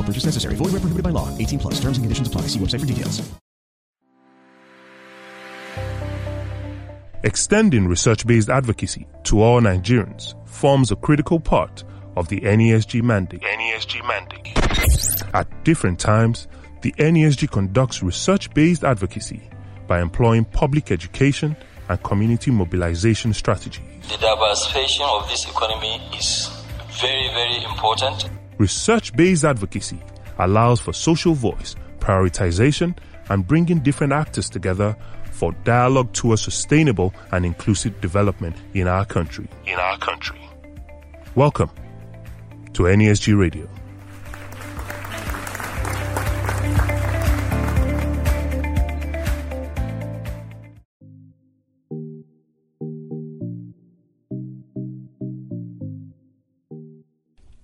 No purchase necessary. Void where prohibited by law. 18 plus. Terms and conditions apply. See website for details. Extending research-based advocacy to all Nigerians forms a critical part of the NESG mandate. NESG mandate. At different times, the NESG conducts research-based advocacy by employing public education and community mobilization strategies. The diversification of this economy is very, very important. Research-based advocacy allows for social voice, prioritization, and bringing different actors together for dialogue towards sustainable and inclusive development in our country. In our country. Welcome to NESG Radio.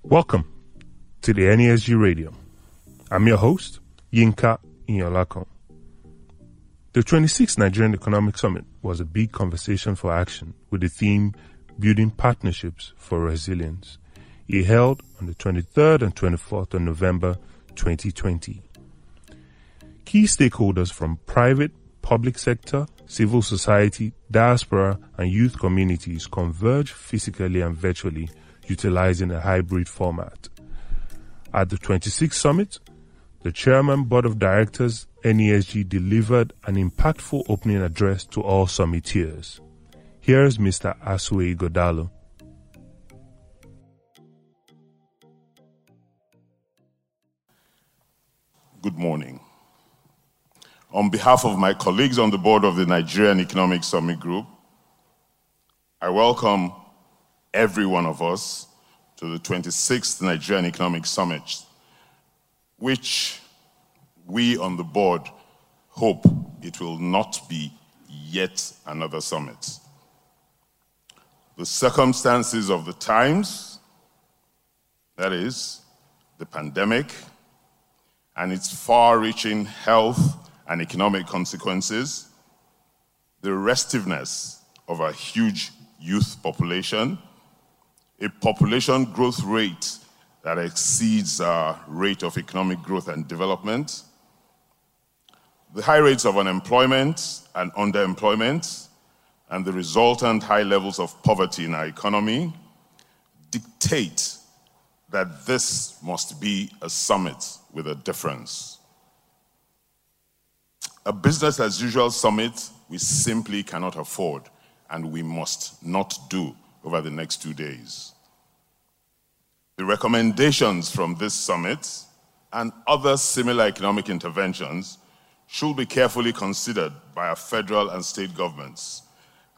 Welcome to the NESG Radio. I'm your host, Yinka Inyolakon. The 26th Nigerian Economic Summit was a big conversation for action with the theme Building Partnerships for Resilience. It held on the 23rd and 24th of November 2020. Key stakeholders from private, public sector, civil society, diaspora, and youth communities converge physically and virtually utilizing a hybrid format. At the 26th summit, the chairman board of directors NESG delivered an impactful opening address to all summiteers. Here's Mr. Asue Ighodalo. Good morning. On behalf of my colleagues on the board of the Nigerian Economic Summit Group, I welcome every one of us to the 26th Nigerian Economic Summit, which we on the board hope it will not be yet another summit. The circumstances of the times, that is, the pandemic, and its far reaching health and economic consequences, the restiveness of a huge youth population, a population growth rate that exceeds our rate of economic growth and development, the high rates of unemployment and underemployment, and the resultant high levels of poverty in our economy dictate that this must be a summit with a difference. A business as usual summit we simply cannot afford and we must not do over the next two days. The recommendations from this summit and other similar economic interventions should be carefully considered by our federal and state governments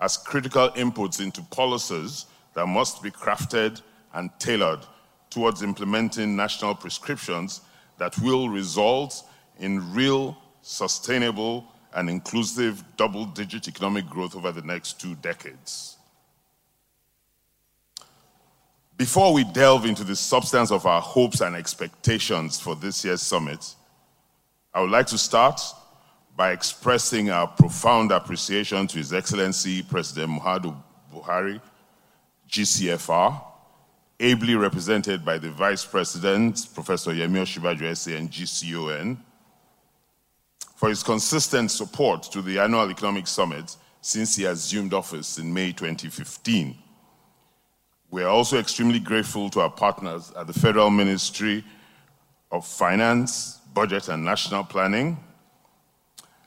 as critical inputs into policies that must be crafted and tailored towards implementing national prescriptions that will result in real, sustainable, and inclusive double digit economic growth over the next two decades. Before we delve into the substance of our hopes and expectations for this year's summit, I would like to start by expressing our profound appreciation to His Excellency President Muhammadu Buhari, GCFR, ably represented by the Vice President, Professor Yemi Osinbajo SAN, GCON, for his consistent support to the annual economic summit since he assumed office in May 2015. We are also extremely grateful to our partners at the Federal Ministry of Finance, Budget and National Planning,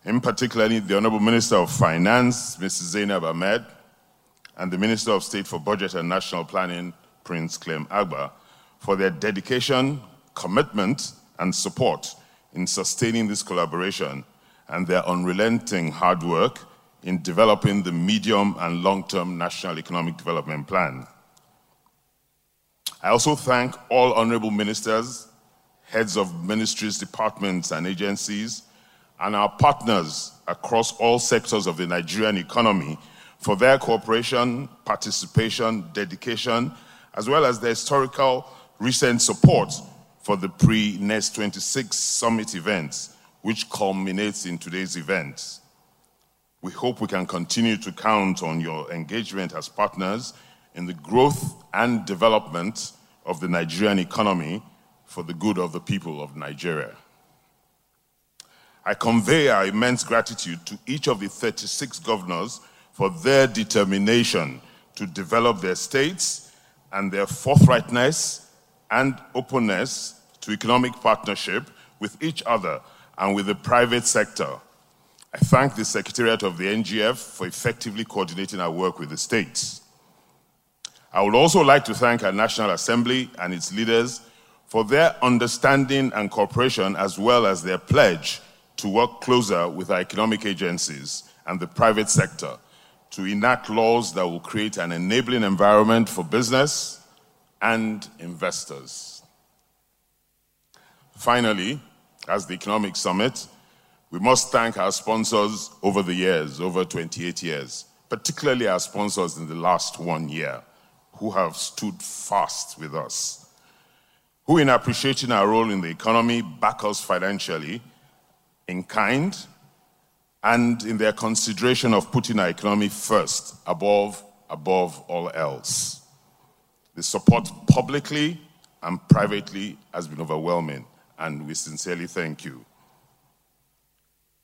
in particular the Honorable Minister of Finance, Mrs. Zainab Ahmed, and the Minister of State for Budget and National Planning, Prince Clem Agba, for their dedication, commitment, and support in sustaining this collaboration and their unrelenting hard work in developing the medium and long term National Economic Development Plan. I also thank all honorable ministers, heads of ministries, departments, and agencies, and our partners across all sectors of the Nigerian economy for their cooperation, participation, dedication, as well as their historical recent support for the pre NEST 26 summit events, which culminates in today's event. We hope we can continue to count on your engagement as partners in the growth and development of the Nigerian economy for the good of the people of Nigeria. I convey our immense gratitude to each of the 36 governors for their determination to develop their states and their forthrightness and openness to economic partnership with each other and with the private sector. I thank the Secretariat of the NGF for effectively coordinating our work with the states. I would also like to thank our National Assembly and its leaders for their understanding and cooperation, as well as their pledge to work closer with our economic agencies and the private sector to enact laws that will create an enabling environment for business and investors. Finally, as the Economic Summit, we must thank our sponsors over the years, over 28 years, particularly our sponsors in the last one year, who have stood fast with us, who, in appreciating our role in the economy, back us financially, in kind, and in their consideration of putting our economy first, above, above all else. The support publicly and privately has been overwhelming, and we sincerely thank you.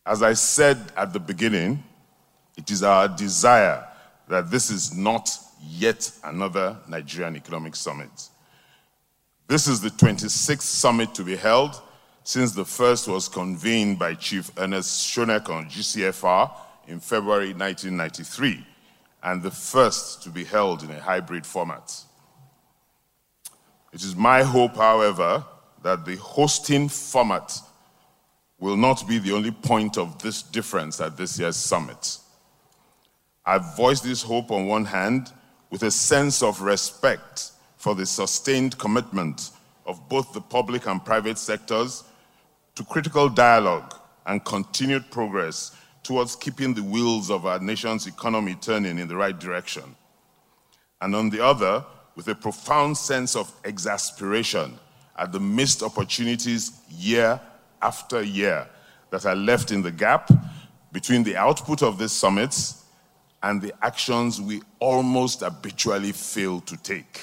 As I said at the beginning, it is our desire that this is not yet another Nigerian Economic Summit. This is the 26th summit to be held since the first was convened by Chief Ernest Shonekan on GCFR in February 1993, and the first to be held in a hybrid format. It is my hope, however, that the hosting format will not be the only point of this difference at this year's summit. I've voiced this hope on one hand with a sense of respect for the sustained commitment of both the public and private sectors to critical dialogue and continued progress towards keeping the wheels of our nation's economy turning in the right direction. And on the other, with a profound sense of exasperation at the missed opportunities year after year that are left in the gap between the output of these summits and the actions we almost habitually fail to take.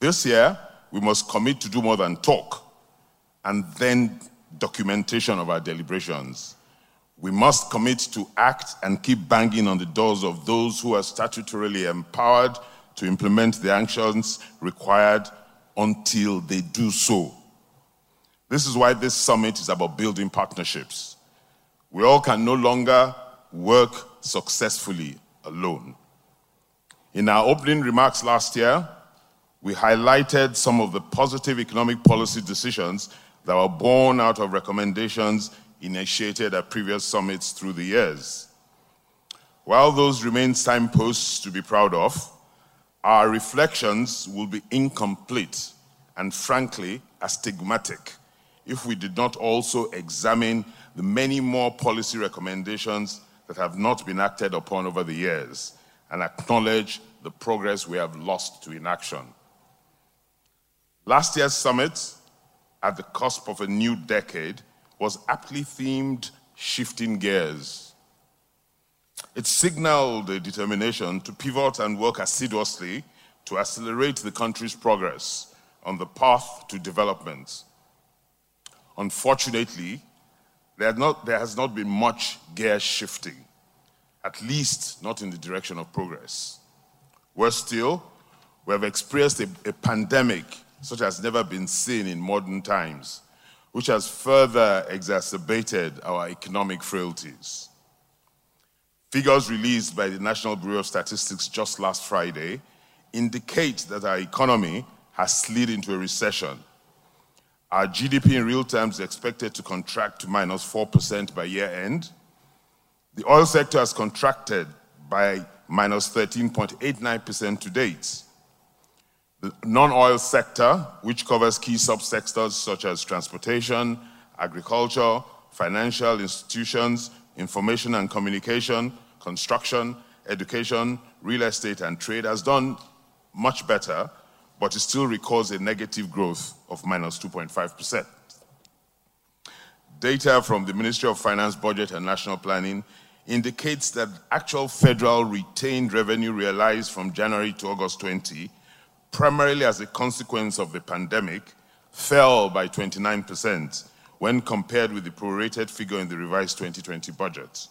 This year, we must commit to do more than talk and then documentation of our deliberations. We must commit to act and keep banging on the doors of those who are statutorily empowered to implement the actions required until they do so. This is why this summit is about building partnerships. We all can no longer work successfully alone. In our opening remarks last year, we highlighted some of the positive economic policy decisions that were born out of recommendations initiated at previous summits through the years. While those remain signposts to be proud of, our reflections will be incomplete and, frankly, astigmatic if we did not also examine the many more policy recommendations that have not been acted upon over the years and acknowledge the progress we have lost to inaction. Last year's summit at the cusp of a new decade was aptly themed Shifting Gears. It signaled a determination to pivot and work assiduously to accelerate the country's progress on the path to development. Unfortunately, there, not, there has not been much gear shifting, at least not in the direction of progress. Worse still, we have experienced a, a pandemic such as never been seen in modern times, which has further exacerbated our economic frailties. Figures released by the National Bureau of Statistics just last Friday indicate that our economy has slid into a recession. Our GDP in real terms is expected to contract to minus 4% by year end. The oil sector has contracted by minus 13.89% to date. The non oil sector, which covers key subsectors such as transportation, agriculture, financial institutions, information and communication, construction, education, real estate, and trade, has done much better, but it still records a negative growth of minus 2.5%. Data from the Ministry of Finance, Budget, and National Planning indicates that actual federal retained revenue realized from January to August 20 primarily as a consequence of the pandemic, fell by 29% when compared with the prorated figure in the revised 2020 budget.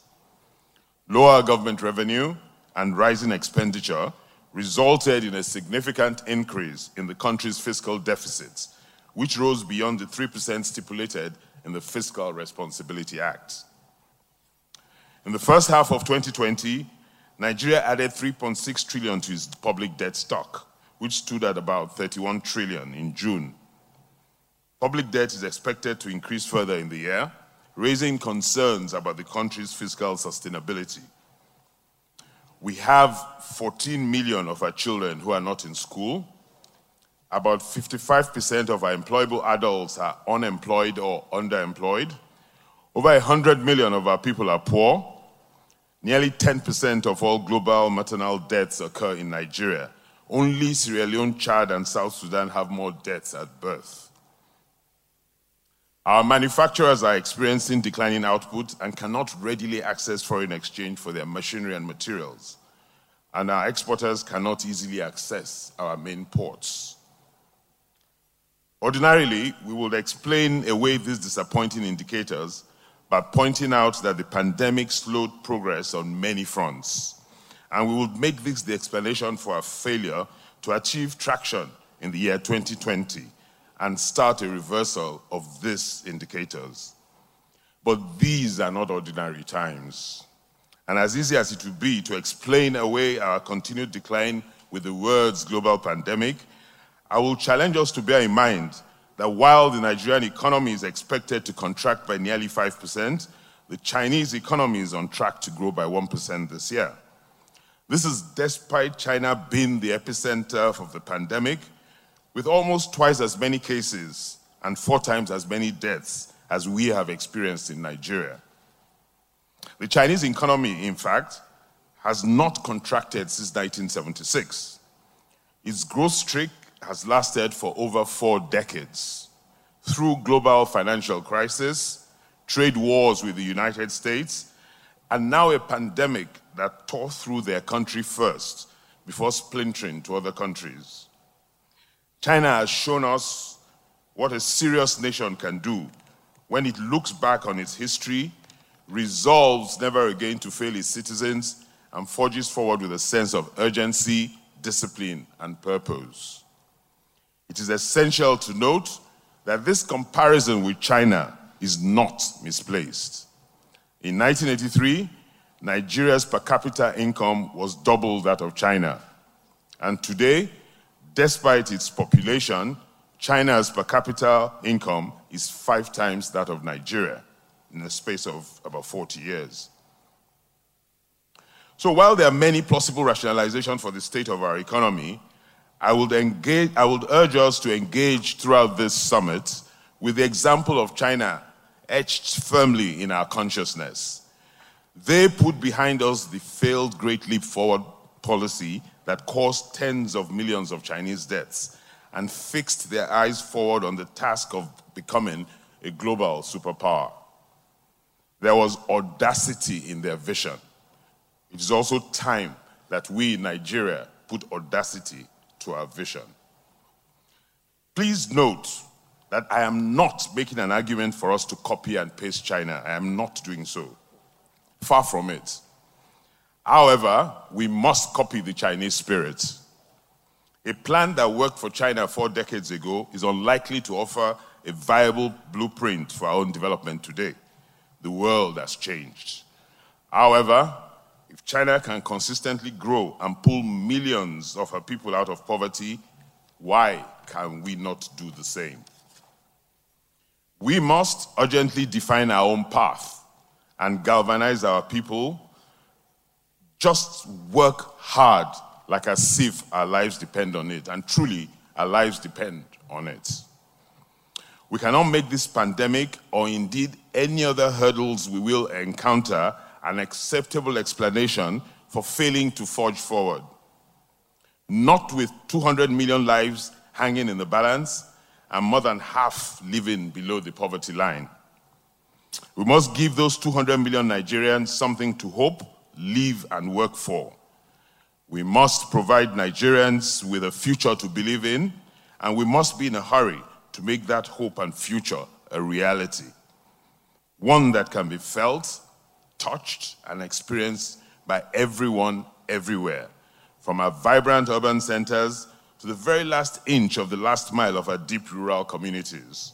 Lower government revenue and rising expenditure resulted in a significant increase in the country's fiscal deficits, which rose beyond the 3% stipulated in the Fiscal Responsibility Act. In the first half of 2020, Nigeria added 3.6 trillion to its public debt stock, which stood at about 31 trillion in June. Public debt is expected to increase further in the year, raising concerns about the country's fiscal sustainability. We have 14 million of our children who are not in school. About 55% of our employable adults are unemployed or underemployed. Over 100 million of our people are poor. Nearly 10% of all global maternal deaths occur in Nigeria, only Sierra Leone, Chad, and South Sudan have more deaths at birth. Our manufacturers are experiencing declining output and cannot readily access foreign exchange for their machinery and materials. And our exporters cannot easily access our main ports. Ordinarily, we would explain away these disappointing indicators by pointing out that the pandemic slowed progress on many fronts and we would make this the explanation for our failure to achieve traction in the year 2020 and start a reversal of these indicators. But these are not ordinary times. And as easy as it would be to explain away our continued decline with the words global pandemic, I will challenge us to bear in mind that while the Nigerian economy is expected to contract by nearly 5%, the Chinese economy is on track to grow by 1% this year. This is despite China being the epicenter of the pandemic, with almost twice as many cases and four times as many deaths as we have experienced in Nigeria. The Chinese economy, in fact, has not contracted since 1976. Its growth streak has lasted for over four decades. Through global financial crisis, trade wars with the United States, and now a pandemic that tore through their country first before splintering to other countries. China has shown us what a serious nation can do when it looks back on its history, resolves never again to fail its citizens, and forges forward with a sense of urgency, discipline, and purpose. It is essential to note that this comparison with China is not misplaced. In 1983, Nigeria's per capita income was double that of China. And today, despite its population, China's per capita income is five times that of Nigeria in the space of about 40 years. So while there are many plausible rationalizations for the state of our economy, I would, engage, I would urge us to engage throughout this summit with the example of China etched firmly in our consciousness. They put behind us the failed Great Leap Forward policy that caused tens of millions of Chinese deaths and fixed their eyes forward on the task of becoming a global superpower. There was audacity in their vision. It is also time that we in Nigeria put audacity to our vision. Please note that I am not making an argument for us to copy and paste China. I am not doing so. Far from it. However, we must copy the Chinese spirit. A plan that worked for China four decades ago is unlikely to offer a viable blueprint for our own development today. The world has changed. However, if China can consistently grow and pull millions of her people out of poverty, why can we not do the same? We must urgently define our own path and galvanize our people. Just work hard, like as if our lives depend on it, and truly, our lives depend on it. We cannot make this pandemic or indeed any other hurdles we will encounter an acceptable explanation for failing to forge forward. Not with 200 million lives hanging in the balance and more than half living below the poverty line. We must give those 200 million Nigerians something to hope, live, and work for. We must provide Nigerians with a future to believe in, and we must be in a hurry to make that hope and future a reality. One that can be felt, touched, and experienced by everyone everywhere, from our vibrant urban centers to the very last inch of the last mile of our deep rural communities.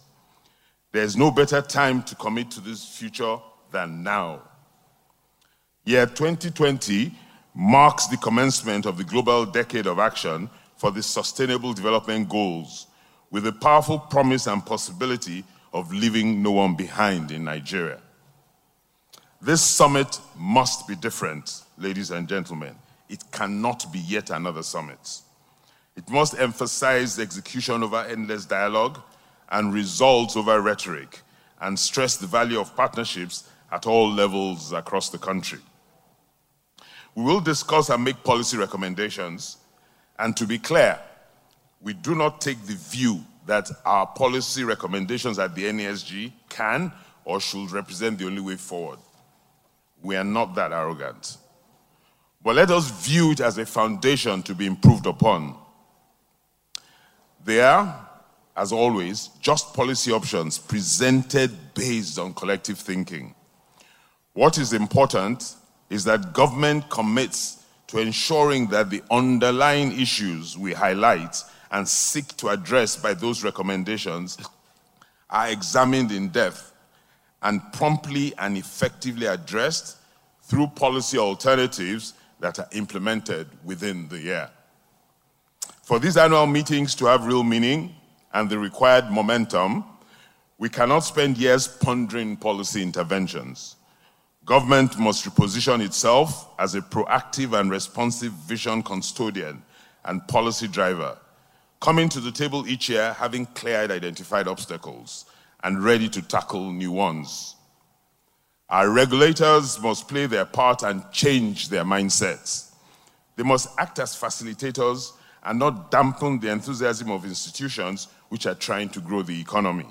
There's no better time to commit to this future than now. Year 2020 marks the commencement of the global decade of action for the Sustainable Development Goals, with a powerful promise and possibility of leaving no one behind in Nigeria. This summit must be different, ladies and gentlemen. It cannot be yet another summit. It must emphasize the execution over endless dialogue and results over rhetoric and stress the value of partnerships at all levels across the country. We will discuss and make policy recommendations. And to be clear, we do not take the view that our policy recommendations at the NESG can or should represent the only way forward. We are not that arrogant. But let us view it as a foundation to be improved upon they are, as always, just policy options presented based on collective thinking. What is important is that government commits to ensuring that the underlying issues we highlight and seek to address by those recommendations are examined in depth and promptly and effectively addressed through policy alternatives that are implemented within the year. For these annual meetings to have real meaning and the required momentum, we cannot spend years pondering policy interventions. Government must reposition itself as a proactive and responsive vision custodian and policy driver, coming to the table each year having clearly identified obstacles and ready to tackle new ones. Our regulators must play their part and change their mindsets. They must act as facilitators and not dampen the enthusiasm of institutions which are trying to grow the economy.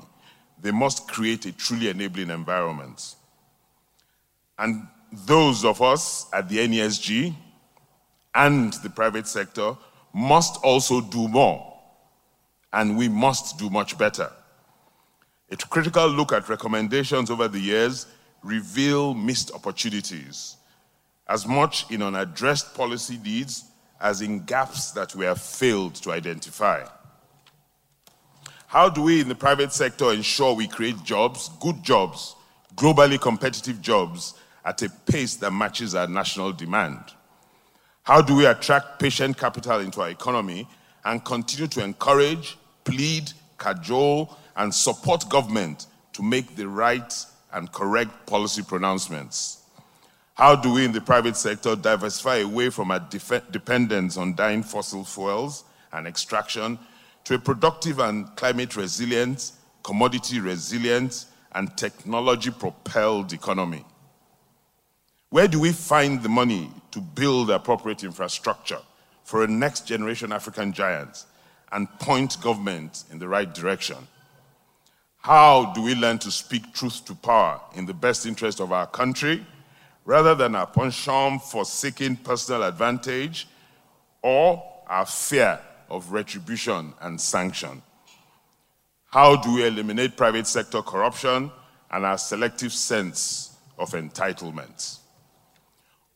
They must create a truly enabling environment. And those of us at the NESG and the private sector must also do more, and we must do much better. A critical look at recommendations over the years reveal missed opportunities, as much in unaddressed policy needs as in gaps that we have failed to identify. How do we in the private sector ensure we create jobs, good jobs, globally competitive jobs, at a pace that matches our national demand? How do we attract patient capital into our economy and continue to encourage, plead, cajole, and support government to make the right and correct policy pronouncements? How do we in the private sector diversify away from our def- dependence on dying fossil fuels and extraction to a productive and climate resilient, commodity resilient, and technology propelled economy? Where do we find the money to build appropriate infrastructure for a next generation African giant and point government in the right direction? How do we learn to speak truth to power in the best interest of our country rather than our penchant for seeking personal advantage or our fear of retribution and sanction? How do we eliminate private sector corruption and our selective sense of entitlement?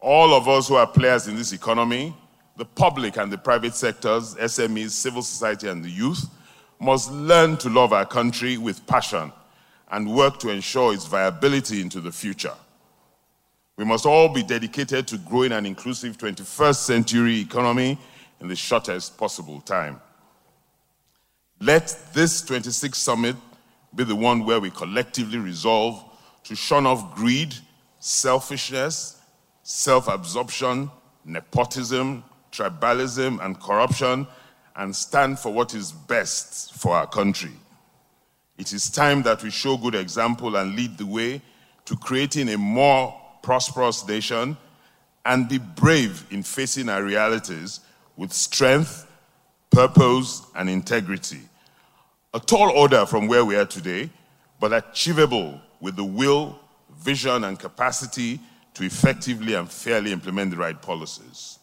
All of us who are players in this economy, the public and the private sectors, SMEs, civil society, and the youth, must learn to love our country with passion and work to ensure its viability into the future. We must all be dedicated to growing an inclusive 21st century economy in the shortest possible time. Let this 26th summit be the one where we collectively resolve to shun off greed, selfishness, self absorption, nepotism, tribalism, and corruption and stand for what is best for our country. It is time that we show good example and lead the way to creating a more prosperous nation and be brave in facing our realities with strength, purpose, and integrity. A tall order from where we are today, but achievable with the will, vision, and capacity to effectively and fairly implement the right policies.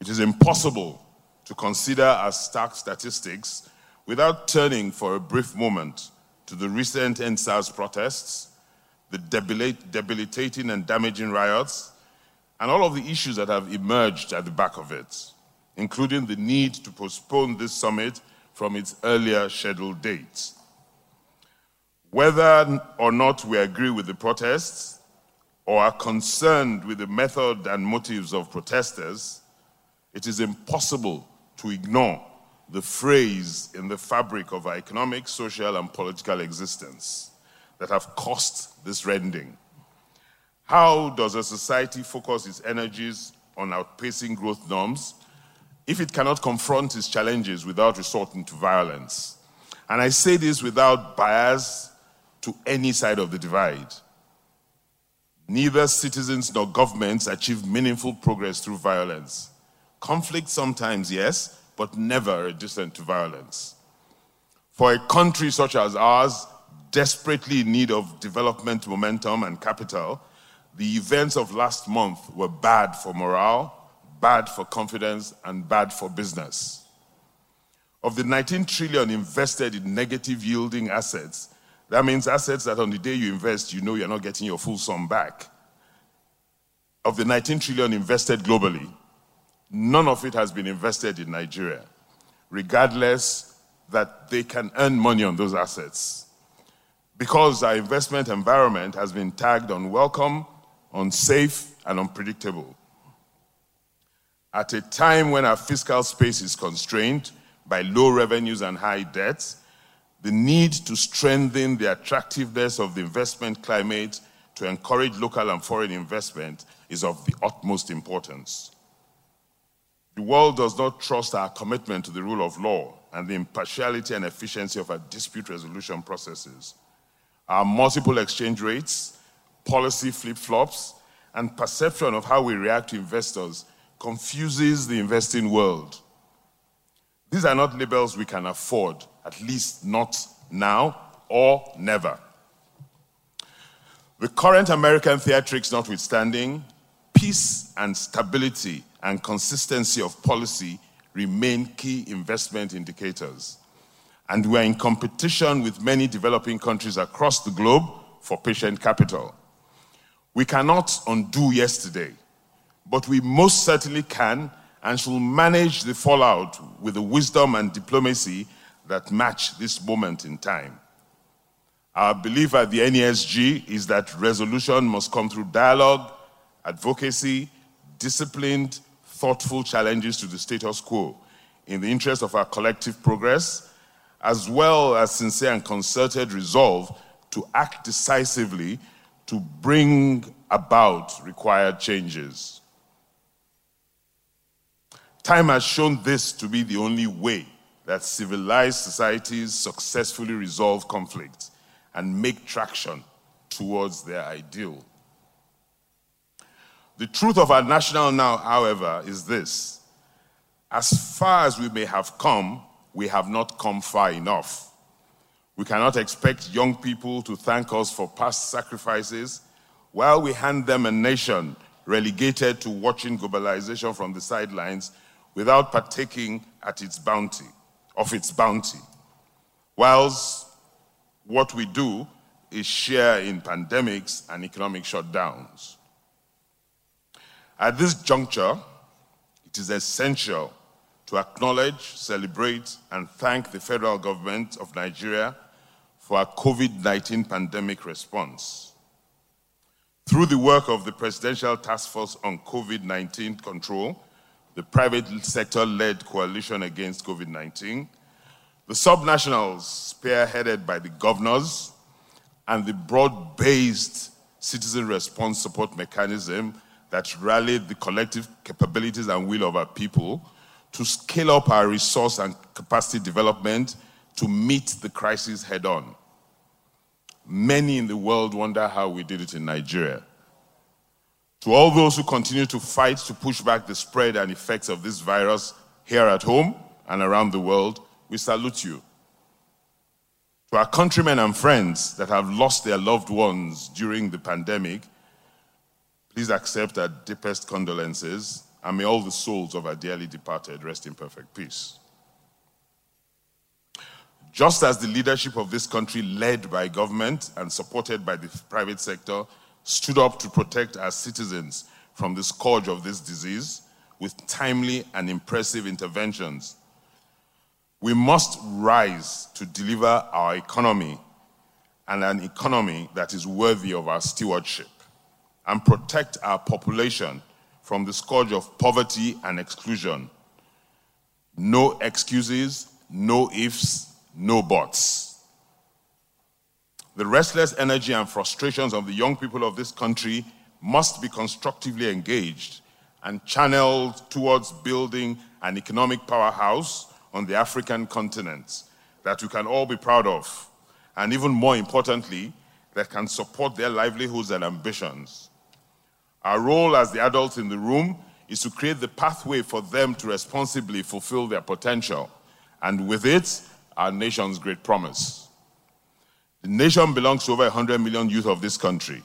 It is impossible to consider our stark statistics without turning for a brief moment to the recent EndSARS protests, the debilitating and damaging riots, and all of the issues that have emerged at the back of it, including the need to postpone this summit from its earlier scheduled date. Whether or not we agree with the protests or are concerned with the method and motives of protesters, it is impossible to ignore the phrase in the fabric of our economic, social, and political existence that have caused this rending. How does a society focus its energies on outpacing growth norms if it cannot confront its challenges without resorting to violence? And I say this without bias to any side of the divide. Neither citizens nor governments achieve meaningful progress through violence. Conflict sometimes, yes, but never a descent to violence. For a country such as ours, desperately in need of development momentum and capital, the events of last month were bad for morale, bad for confidence, and bad for business. Of the 19 trillion invested in negative yielding assets, that means assets that on the day you invest, you know you're not getting your full sum back. Of the 19 trillion invested globally, None of it has been invested in Nigeria, regardless that they can earn money on those assets. Because our investment environment has been tagged unwelcome, unsafe, and unpredictable. At a time when our fiscal space is constrained by low revenues and high debts, the need to strengthen the attractiveness of the investment climate to encourage local and foreign investment is of the utmost importance. The world does not trust our commitment to the rule of law and the impartiality and efficiency of our dispute resolution processes. Our multiple exchange rates, policy flip flops, and perception of how we react to investors confuses the investing world. These are not labels we can afford, at least not now or never. The current American theatrics notwithstanding, peace and stability and consistency of policy remain key investment indicators. And we're in competition with many developing countries across the globe for patient capital. We cannot undo yesterday, but we most certainly can and shall manage the fallout with the wisdom and diplomacy that match this moment in time. Our belief at the NESG is that resolution must come through dialogue, advocacy, disciplined, thoughtful challenges to the status quo in the interest of our collective progress, as well as sincere and concerted resolve to act decisively to bring about required changes. Time has shown this to be the only way that civilized societies successfully resolve conflicts and make traction towards their ideal. The truth of our national now, however, is this as far as we may have come, we have not come far enough. We cannot expect young people to thank us for past sacrifices while we hand them a nation relegated to watching globalization from the sidelines without partaking at its bounty, of its bounty. Whilst what we do is share in pandemics and economic shutdowns. At this juncture, it is essential to acknowledge, celebrate, and thank the federal government of Nigeria for our COVID 19 pandemic response. Through the work of the Presidential Task Force on COVID 19 Control, the private sector led coalition against COVID 19, the subnationals, spearheaded by the governors, and the broad based citizen response support mechanism that rallied the collective capabilities and will of our people to scale up our resource and capacity development to meet the crisis head on. Many in the world wonder how we did it in Nigeria. To all those who continue to fight to push back the spread and effects of this virus here at home and around the world, we salute you. To our countrymen and friends that have lost their loved ones during the pandemic, please accept our deepest condolences and may all the souls of our dearly departed rest in perfect peace. Just as the leadership of this country, led by government and supported by the private sector, stood up to protect our citizens from the scourge of this disease with timely and impressive interventions. We must rise to deliver our economy and an economy that is worthy of our stewardship and protect our population from the scourge of poverty and exclusion. No excuses, no ifs, no buts. The restless energy and frustrations of the young people of this country must be constructively engaged and channeled towards building an economic powerhouse on the African continent that we can all be proud of, and even more importantly, that can support their livelihoods and ambitions. Our role as the adults in the room is to create the pathway for them to responsibly fulfill their potential, and with it, our nation's great promise. The nation belongs to over 100 million youth of this country.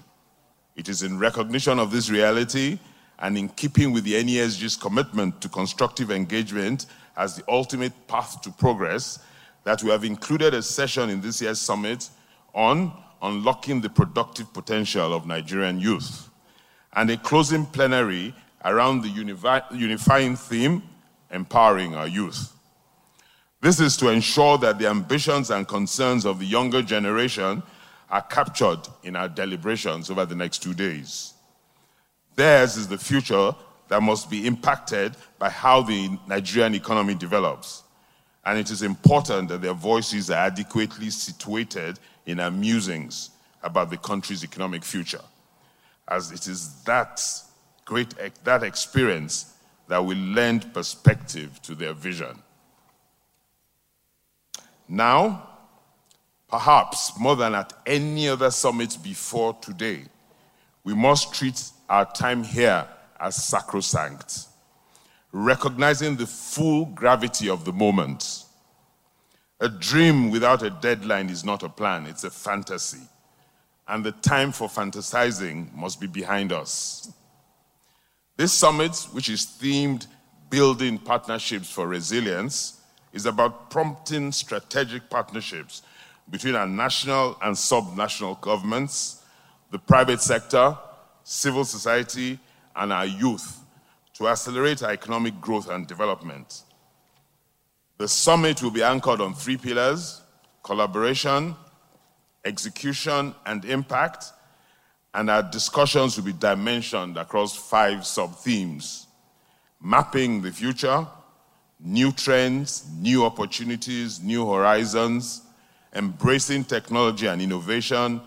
It is in recognition of this reality and in keeping with the NESG's commitment to constructive engagement as the ultimate path to progress that we have included a session in this year's summit on unlocking the productive potential of Nigerian youth and a closing plenary around the unifying theme, empowering our youth. This is to ensure that the ambitions and concerns of the younger generation are captured in our deliberations over the next two days. Theirs is the future that must be impacted by how the Nigerian economy develops. And it is important that their voices are adequately situated in our musings about the country's economic future, as it is that great that experience that will lend perspective to their vision. Now, perhaps more than at any other summit before today, we must treat our time here as sacrosanct, recognizing the full gravity of the moment. A dream without a deadline is not a plan, it's a fantasy. And the time for fantasizing must be behind us. This summit, which is themed Building Partnerships for Resilience, is about prompting strategic partnerships between our national and sub-national governments, the private sector, civil society, and our youth to accelerate our economic growth and development. The summit will be anchored on three pillars collaboration, execution, and impact. And our discussions will be dimensioned across five sub themes mapping the future, new trends, new opportunities, new horizons, embracing technology and innovation,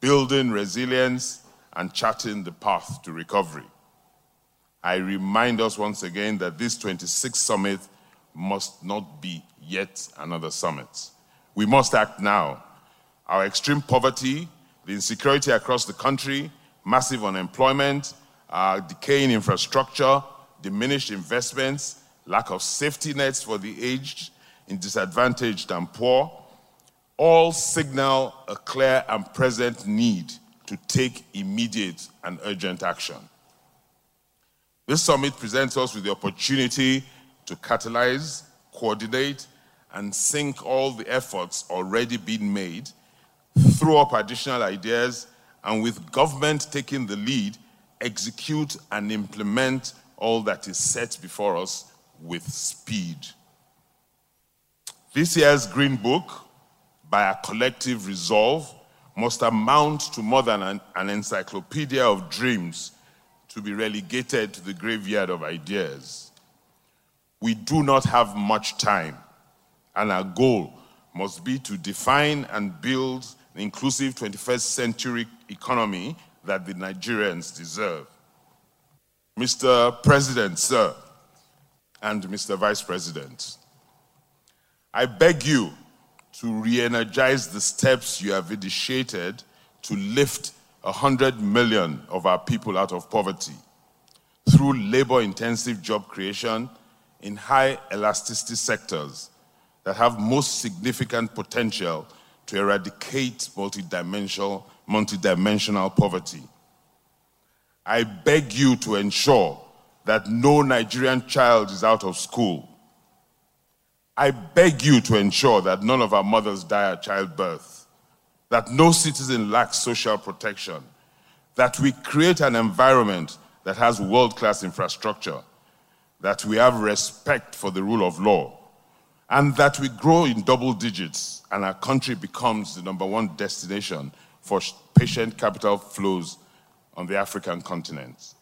building resilience, and charting the path to recovery. I remind us once again that this 26th summit must not be yet another summit. We must act now. Our extreme poverty, the insecurity across the country, massive unemployment, our decaying infrastructure, diminished investments, lack of safety nets for the aged, disadvantaged, and poor, all signal a clear and present need to take immediate and urgent action. This summit presents us with the opportunity to catalyze, coordinate, and sync all the efforts already being made, throw up additional ideas, and with government taking the lead, execute and implement all that is set before us with speed. This year's Green Book, by a collective resolve, must amount to more than an, an, encyclopedia of dreams to be relegated to the graveyard of ideas. We do not have much time, and our goal must be to define and build an inclusive 21st century economy that the Nigerians deserve. Mr. President, sir, and Mr. Vice President, I beg you to re energize the steps you have initiated to lift 100 million of our people out of poverty through labor intensive job creation in high elasticity sectors that have most significant potential to eradicate multidimensional, multidimensional poverty. I beg you to ensure that no Nigerian child is out of school. I beg you to ensure that none of our mothers die at childbirth, that no citizen lacks social protection, that we create an environment that has world class infrastructure, that we have respect for the rule of law, and that we grow in double digits and our country becomes the number one destination for patient capital flows on the African continent.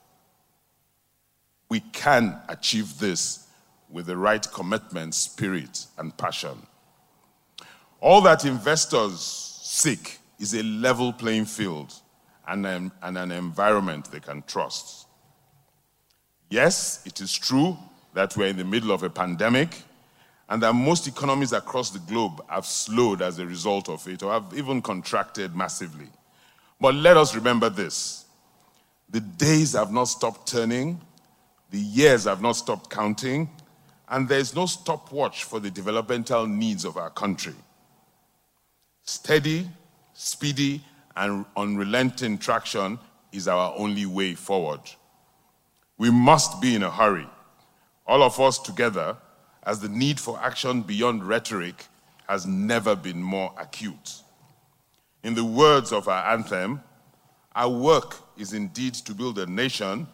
We can achieve this with the right commitment, spirit, and passion. All that investors seek is a level playing field and an, and an environment they can trust. Yes, it is true that we're in the middle of a pandemic and that most economies across the globe have slowed as a result of it or have even contracted massively. But let us remember this the days have not stopped turning, the years have not stopped counting, and there is no stopwatch for the developmental needs of our country. Steady, speedy, and unrelenting traction is our only way forward. We must be in a hurry, all of us together as the need for action beyond rhetoric has never been more acute. In the words of our anthem, our work is indeed to build a nation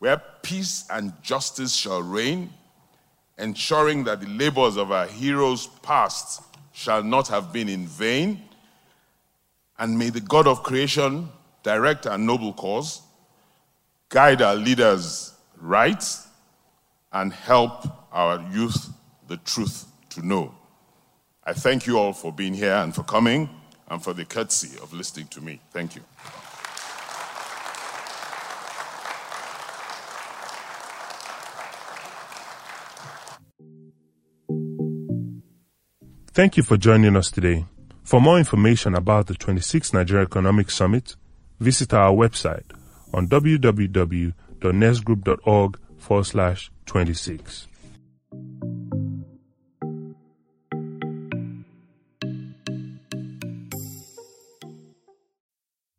where peace and justice shall reign, ensuring that the labors of our heroes past shall not have been in vain. And may the God of creation direct our noble cause, guide our leaders right, and help our youth the truth to know. I thank you all for being here and for coming and for the courtesy of listening to me. Thank you. Thank you for joining us today. For more information about the 26th Nigeria Economic Summit, visit our website on www.nesgroup.org forward slash 26.